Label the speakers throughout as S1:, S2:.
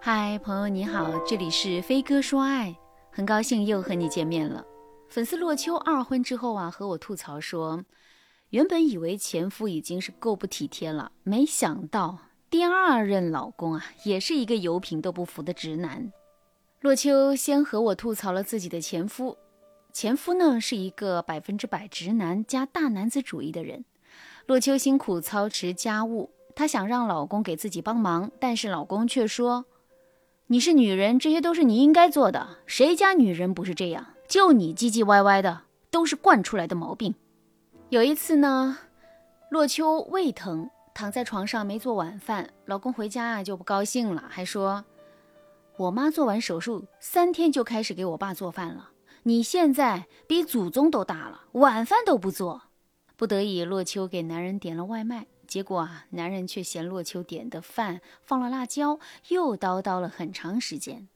S1: 嗨，朋友你好，这里是飞哥说爱，很高兴又和你见面了。粉丝洛秋二婚之后啊，和我吐槽说，原本以为前夫已经是够不体贴了，没想到第二任老公啊，也是一个油瓶都不服的直男。洛秋先和我吐槽了自己的前夫，前夫呢是一个百分之百直男加大男子主义的人。洛秋辛苦操持家务，她想让老公给自己帮忙，但是老公却说。你是女人，这些都是你应该做的。谁家女人不是这样？就你唧唧歪歪的，都是惯出来的毛病。有一次呢，洛秋胃疼，躺在床上没做晚饭，老公回家啊就不高兴了，还说：“我妈做完手术三天就开始给我爸做饭了，你现在比祖宗都大了，晚饭都不做。”不得已，洛秋给男人点了外卖。结果啊，男人却嫌洛秋点的饭放了辣椒，又叨叨了很长时间。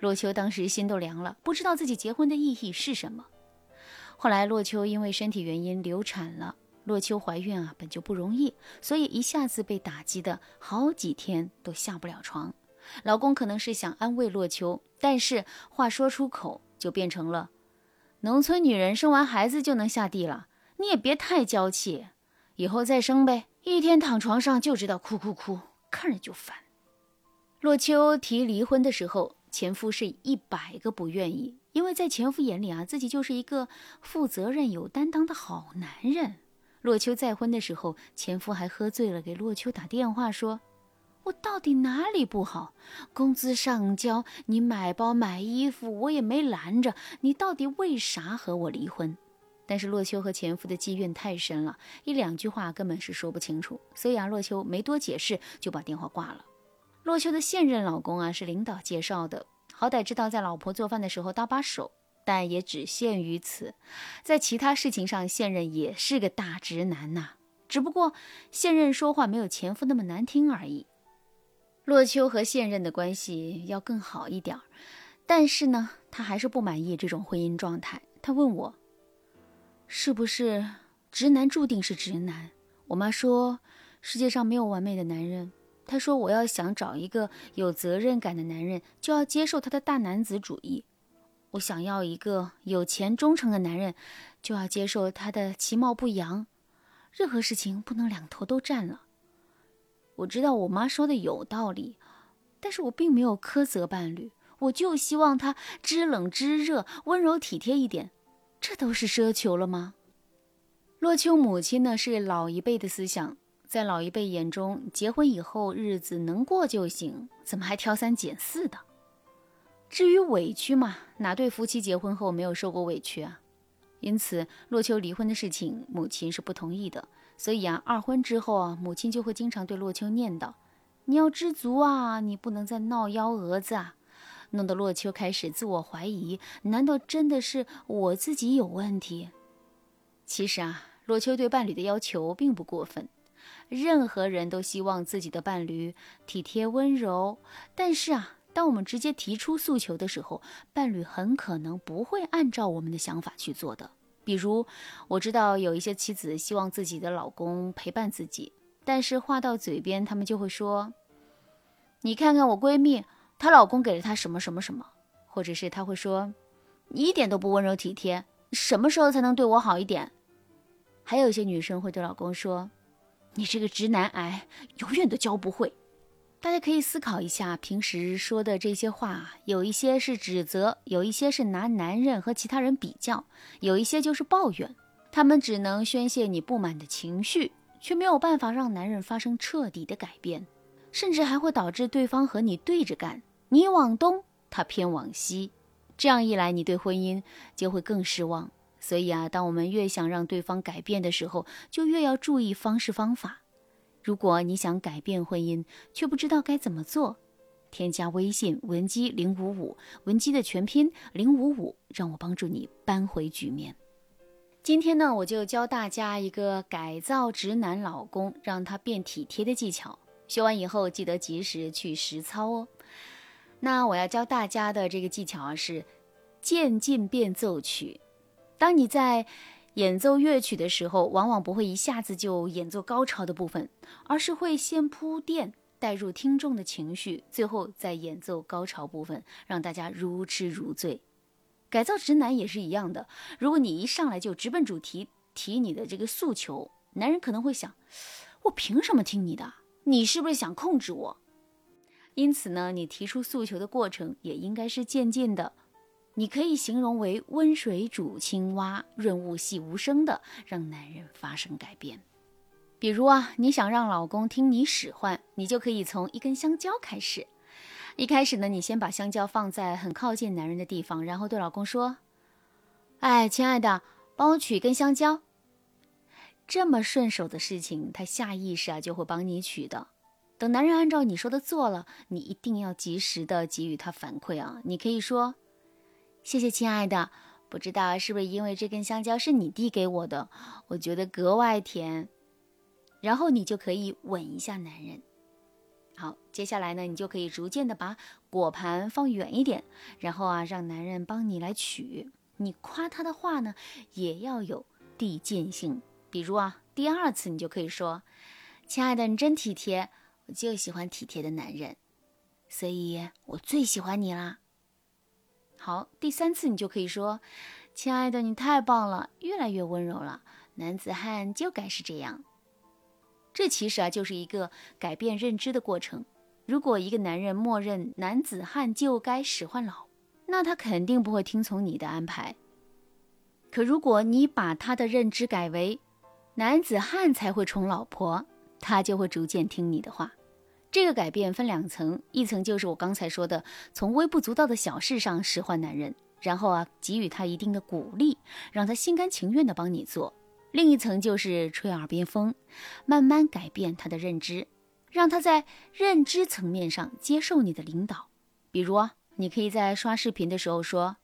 S1: 洛秋当时心都凉了，不知道自己结婚的意义是什么。后来，洛秋因为身体原因流产了。洛秋怀孕啊，本就不容易，所以一下子被打击的好几天都下不了床。老公可能是想安慰洛秋，但是话说出口就变成了：农村女人生完孩子就能下地了，你也别太娇气，以后再生呗。一天躺床上就知道哭哭哭，看着就烦。洛秋提离婚的时候，前夫是一百个不愿意，因为在前夫眼里啊，自己就是一个负责任、有担当的好男人。洛秋再婚的时候，前夫还喝醉了，给洛秋打电话说：“我到底哪里不好？工资上交，你买包买衣服，我也没拦着，你到底为啥和我离婚？”但是洛秋和前夫的积怨太深了，一两句话根本是说不清楚，所以啊，洛秋没多解释就把电话挂了。洛秋的现任老公啊是领导介绍的，好歹知道在老婆做饭的时候搭把手，但也只限于此，在其他事情上，现任也是个大直男呐，只不过现任说话没有前夫那么难听而已。洛秋和现任的关系要更好一点儿，但是呢，他还是不满意这种婚姻状态，他问我。是不是直男注定是直男？我妈说世界上没有完美的男人。她说我要想找一个有责任感的男人，就要接受他的大男子主义。我想要一个有钱忠诚的男人，就要接受他的其貌不扬。任何事情不能两头都占了。我知道我妈说的有道理，但是我并没有苛责伴侣，我就希望他知冷知热，温柔体贴一点。这都是奢求了吗？洛秋母亲呢是老一辈的思想，在老一辈眼中，结婚以后日子能过就行，怎么还挑三拣四的？至于委屈嘛，哪对夫妻结婚后没有受过委屈啊？因此，洛秋离婚的事情，母亲是不同意的。所以啊，二婚之后啊，母亲就会经常对洛秋念叨：“你要知足啊，你不能再闹幺蛾子啊。”弄得洛秋开始自我怀疑，难道真的是我自己有问题？其实啊，洛秋对伴侣的要求并不过分，任何人都希望自己的伴侣体贴温柔。但是啊，当我们直接提出诉求的时候，伴侣很可能不会按照我们的想法去做的。比如，我知道有一些妻子希望自己的老公陪伴自己，但是话到嘴边，他们就会说：“你看看我闺蜜。”她老公给了她什么什么什么，或者是她会说：“你一点都不温柔体贴，什么时候才能对我好一点？”还有一些女生会对老公说：“你这个直男癌，永远都教不会。”大家可以思考一下，平时说的这些话，有一些是指责，有一些是拿男人和其他人比较，有一些就是抱怨。他们只能宣泄你不满的情绪，却没有办法让男人发生彻底的改变，甚至还会导致对方和你对着干。你往东，他偏往西，这样一来，你对婚姻就会更失望。所以啊，当我们越想让对方改变的时候，就越要注意方式方法。如果你想改变婚姻，却不知道该怎么做，添加微信文姬零五五，文姬的全拼零五五，让我帮助你扳回局面。今天呢，我就教大家一个改造直男老公，让他变体贴的技巧。学完以后，记得及时去实操哦。那我要教大家的这个技巧啊，是渐进变奏曲。当你在演奏乐曲的时候，往往不会一下子就演奏高潮的部分，而是会先铺垫，带入听众的情绪，最后再演奏高潮部分，让大家如痴如醉。改造直男也是一样的，如果你一上来就直奔主题提你的这个诉求，男人可能会想：我凭什么听你的？你是不是想控制我？因此呢，你提出诉求的过程也应该是渐进的。你可以形容为温水煮青蛙，润物细无声的让男人发生改变。比如啊，你想让老公听你使唤，你就可以从一根香蕉开始。一开始呢，你先把香蕉放在很靠近男人的地方，然后对老公说：“哎，亲爱的，帮我取一根香蕉。”这么顺手的事情，他下意识啊就会帮你取的。等男人按照你说的做了，你一定要及时的给予他反馈啊。你可以说。谢谢，亲爱的。不知道是不是因为这根香蕉是你递给我的，我觉得格外甜。然后你就可以吻一下男人。好，接下来呢，你就可以逐渐的把果盘放远一点，然后啊，让男人帮你来取。你夸他的话呢，也要有递进性。比如啊，第二次你就可以说：“亲爱的，你真体贴，我就喜欢体贴的男人，所以我最喜欢你啦。”好，第三次你就可以说：“亲爱的，你太棒了，越来越温柔了。男子汉就该是这样。”这其实啊，就是一个改变认知的过程。如果一个男人默认男子汉就该使唤老，那他肯定不会听从你的安排。可如果你把他的认知改为男子汉才会宠老婆，他就会逐渐听你的话。这个改变分两层，一层就是我刚才说的，从微不足道的小事上使唤男人，然后啊给予他一定的鼓励，让他心甘情愿的帮你做；另一层就是吹耳边风，慢慢改变他的认知，让他在认知层面上接受你的领导。比如，你可以在刷视频的时候说：“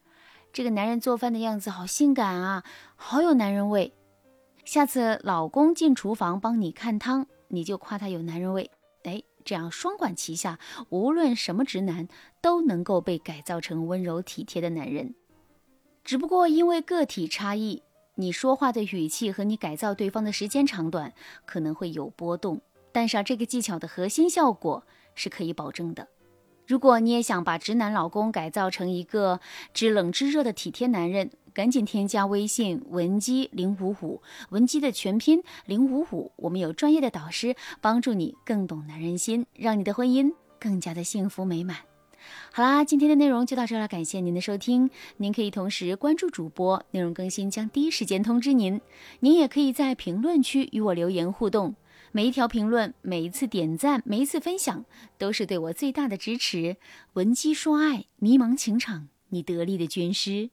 S1: 这个男人做饭的样子好性感啊，好有男人味。”下次老公进厨房帮你看汤，你就夸他有男人味。哎。这样双管齐下，无论什么直男都能够被改造成温柔体贴的男人。只不过因为个体差异，你说话的语气和你改造对方的时间长短可能会有波动。但是啊，这个技巧的核心效果是可以保证的。如果你也想把直男老公改造成一个知冷知热的体贴男人，赶紧添加微信文姬零五五，文姬的全拼零五五，我们有专业的导师帮助你更懂男人心，让你的婚姻更加的幸福美满。好啦，今天的内容就到这了，感谢您的收听。您可以同时关注主播，内容更新将第一时间通知您。您也可以在评论区与我留言互动，每一条评论、每一次点赞、每一次分享，都是对我最大的支持。文姬说爱，迷茫情场，你得力的军师。